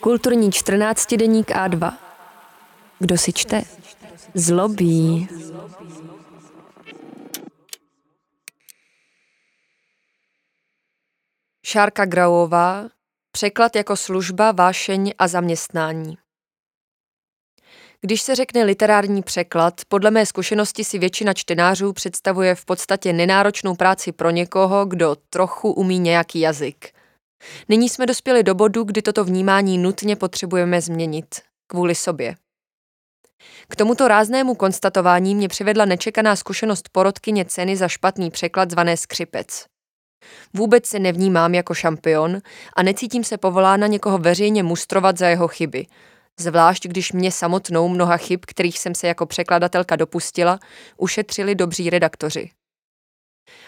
Kulturní 14 deník A2. Kdo si čte? Zlobí. Šárka Grauová, překlad jako služba, vášeň a zaměstnání. Když se řekne literární překlad, podle mé zkušenosti si většina čtenářů představuje v podstatě nenáročnou práci pro někoho, kdo trochu umí nějaký jazyk. Nyní jsme dospěli do bodu, kdy toto vnímání nutně potřebujeme změnit. Kvůli sobě. K tomuto ráznému konstatování mě přivedla nečekaná zkušenost porodkyně ceny za špatný překlad zvané skřipec. Vůbec se nevnímám jako šampion a necítím se povolána někoho veřejně mustrovat za jeho chyby. Zvlášť, když mě samotnou mnoha chyb, kterých jsem se jako překladatelka dopustila, ušetřili dobří redaktoři.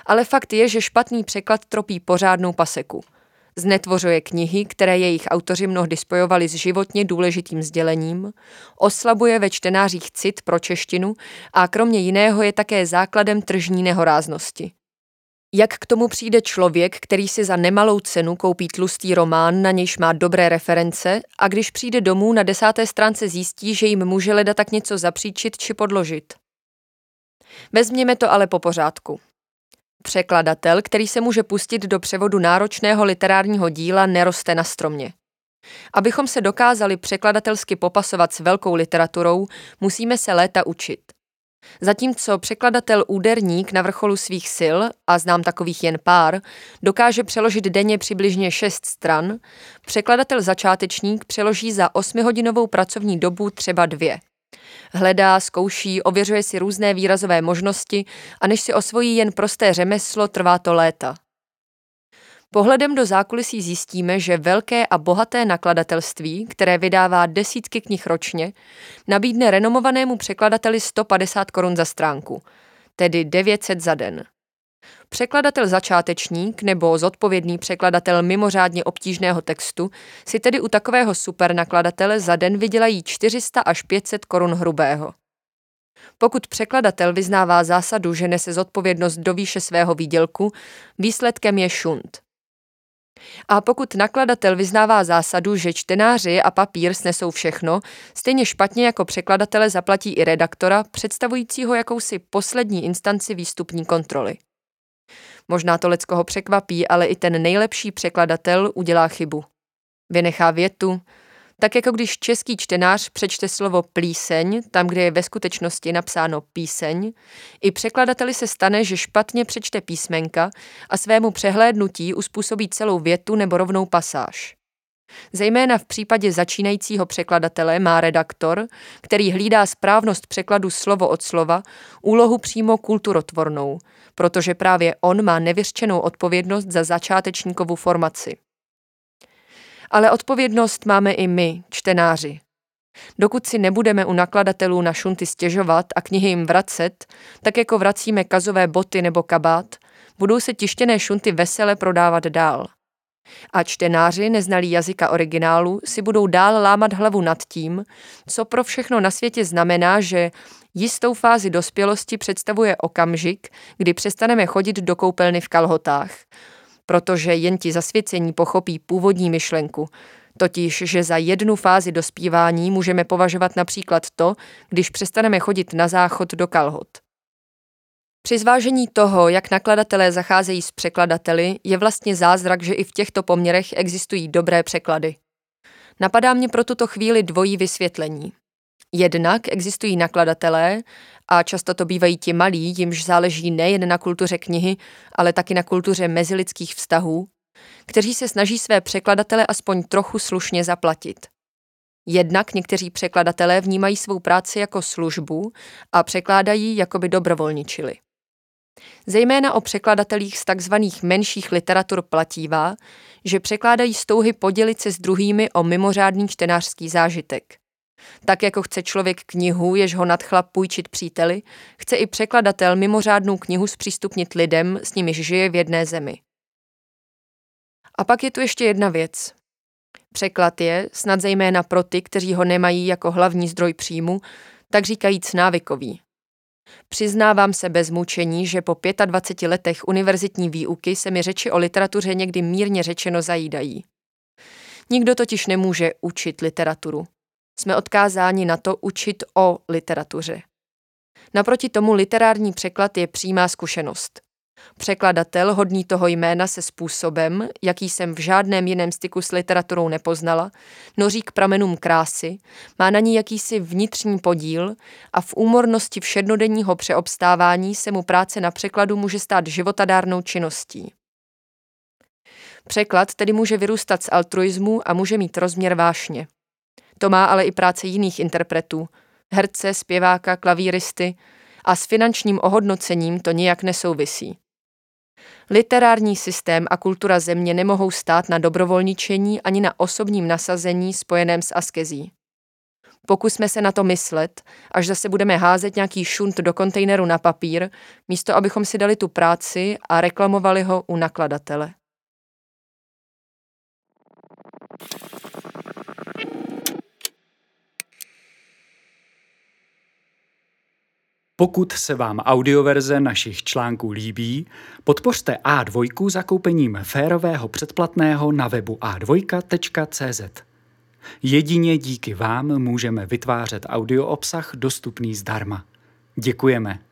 Ale fakt je, že špatný překlad tropí pořádnou paseku – znetvořuje knihy, které jejich autoři mnohdy spojovali s životně důležitým sdělením, oslabuje ve čtenářích cit pro češtinu a kromě jiného je také základem tržní nehoráznosti. Jak k tomu přijde člověk, který si za nemalou cenu koupí tlustý román, na nějž má dobré reference, a když přijde domů na desáté stránce zjistí, že jim může leda tak něco zapříčit či podložit? Vezměme to ale po pořádku. Překladatel, který se může pustit do převodu náročného literárního díla, neroste na stromě. Abychom se dokázali překladatelsky popasovat s velkou literaturou, musíme se léta učit. Zatímco překladatel úderník na vrcholu svých sil, a znám takových jen pár, dokáže přeložit denně přibližně šest stran, překladatel začátečník přeloží za osmihodinovou pracovní dobu třeba dvě. Hledá, zkouší, ověřuje si různé výrazové možnosti a než si osvojí jen prosté řemeslo, trvá to léta. Pohledem do zákulisí zjistíme, že velké a bohaté nakladatelství, které vydává desítky knih ročně, nabídne renomovanému překladateli 150 korun za stránku, tedy 900 za den. Překladatel začátečník nebo zodpovědný překladatel mimořádně obtížného textu si tedy u takového supernakladatele za den vydělají 400 až 500 korun hrubého. Pokud překladatel vyznává zásadu, že nese zodpovědnost do výše svého výdělku, výsledkem je šunt. A pokud nakladatel vyznává zásadu, že čtenáři a papír snesou všechno, stejně špatně jako překladatele zaplatí i redaktora, představujícího jakousi poslední instanci výstupní kontroly. Možná to leckoho překvapí, ale i ten nejlepší překladatel udělá chybu. Vynechá větu, tak jako když český čtenář přečte slovo plíseň, tam, kde je ve skutečnosti napsáno píseň, i překladateli se stane, že špatně přečte písmenka a svému přehlédnutí uspůsobí celou větu nebo rovnou pasáž. Zejména v případě začínajícího překladatele má redaktor, který hlídá správnost překladu slovo od slova, úlohu přímo kulturotvornou, protože právě on má nevyřčenou odpovědnost za začátečníkovu formaci. Ale odpovědnost máme i my, čtenáři. Dokud si nebudeme u nakladatelů na šunty stěžovat a knihy jim vracet, tak jako vracíme kazové boty nebo kabát, budou se tištěné šunty vesele prodávat dál. A čtenáři, neznalí jazyka originálu, si budou dál lámat hlavu nad tím, co pro všechno na světě znamená, že jistou fázi dospělosti představuje okamžik, kdy přestaneme chodit do koupelny v kalhotách, protože jen ti zasvěcení pochopí původní myšlenku, totiž, že za jednu fázi dospívání můžeme považovat například to, když přestaneme chodit na záchod do kalhot. Při zvážení toho, jak nakladatelé zacházejí s překladateli, je vlastně zázrak, že i v těchto poměrech existují dobré překlady. Napadá mě pro tuto chvíli dvojí vysvětlení. Jednak existují nakladatelé, a často to bývají ti malí, jimž záleží nejen na kultuře knihy, ale taky na kultuře mezilidských vztahů, kteří se snaží své překladatele aspoň trochu slušně zaplatit. Jednak někteří překladatelé vnímají svou práci jako službu a překládají, jako by dobrovolničili. Zejména o překladatelích z takzvaných menších literatur platívá, že překládají stouhy podělit se s druhými o mimořádný čtenářský zážitek. Tak jako chce člověk knihu, jež ho nadchla půjčit příteli, chce i překladatel mimořádnou knihu zpřístupnit lidem, s nimiž žije v jedné zemi. A pak je tu ještě jedna věc. Překlad je, snad zejména pro ty, kteří ho nemají jako hlavní zdroj příjmu, tak říkajíc návykový. Přiznávám se bez mučení, že po 25 letech univerzitní výuky se mi řeči o literatuře někdy mírně řečeno zajídají. Nikdo totiž nemůže učit literaturu. Jsme odkázáni na to učit o literatuře. Naproti tomu literární překlad je přímá zkušenost. Překladatel hodný toho jména se způsobem, jaký jsem v žádném jiném styku s literaturou nepoznala, noří k pramenům krásy, má na ní jakýsi vnitřní podíl a v úmornosti všednodenního přeobstávání se mu práce na překladu může stát životadárnou činností. Překlad tedy může vyrůstat z altruismu a může mít rozměr vášně. To má ale i práce jiných interpretů, herce, zpěváka, klavíristy a s finančním ohodnocením to nijak nesouvisí. Literární systém a kultura země nemohou stát na dobrovolničení ani na osobním nasazení spojeném s askezí. Pokusme se na to myslet, až zase budeme házet nějaký šunt do kontejneru na papír, místo abychom si dali tu práci a reklamovali ho u nakladatele. Pokud se vám audioverze našich článků líbí, podpořte A2 zakoupením férového předplatného na webu a2.cz. Jedině díky vám můžeme vytvářet audio obsah dostupný zdarma. Děkujeme.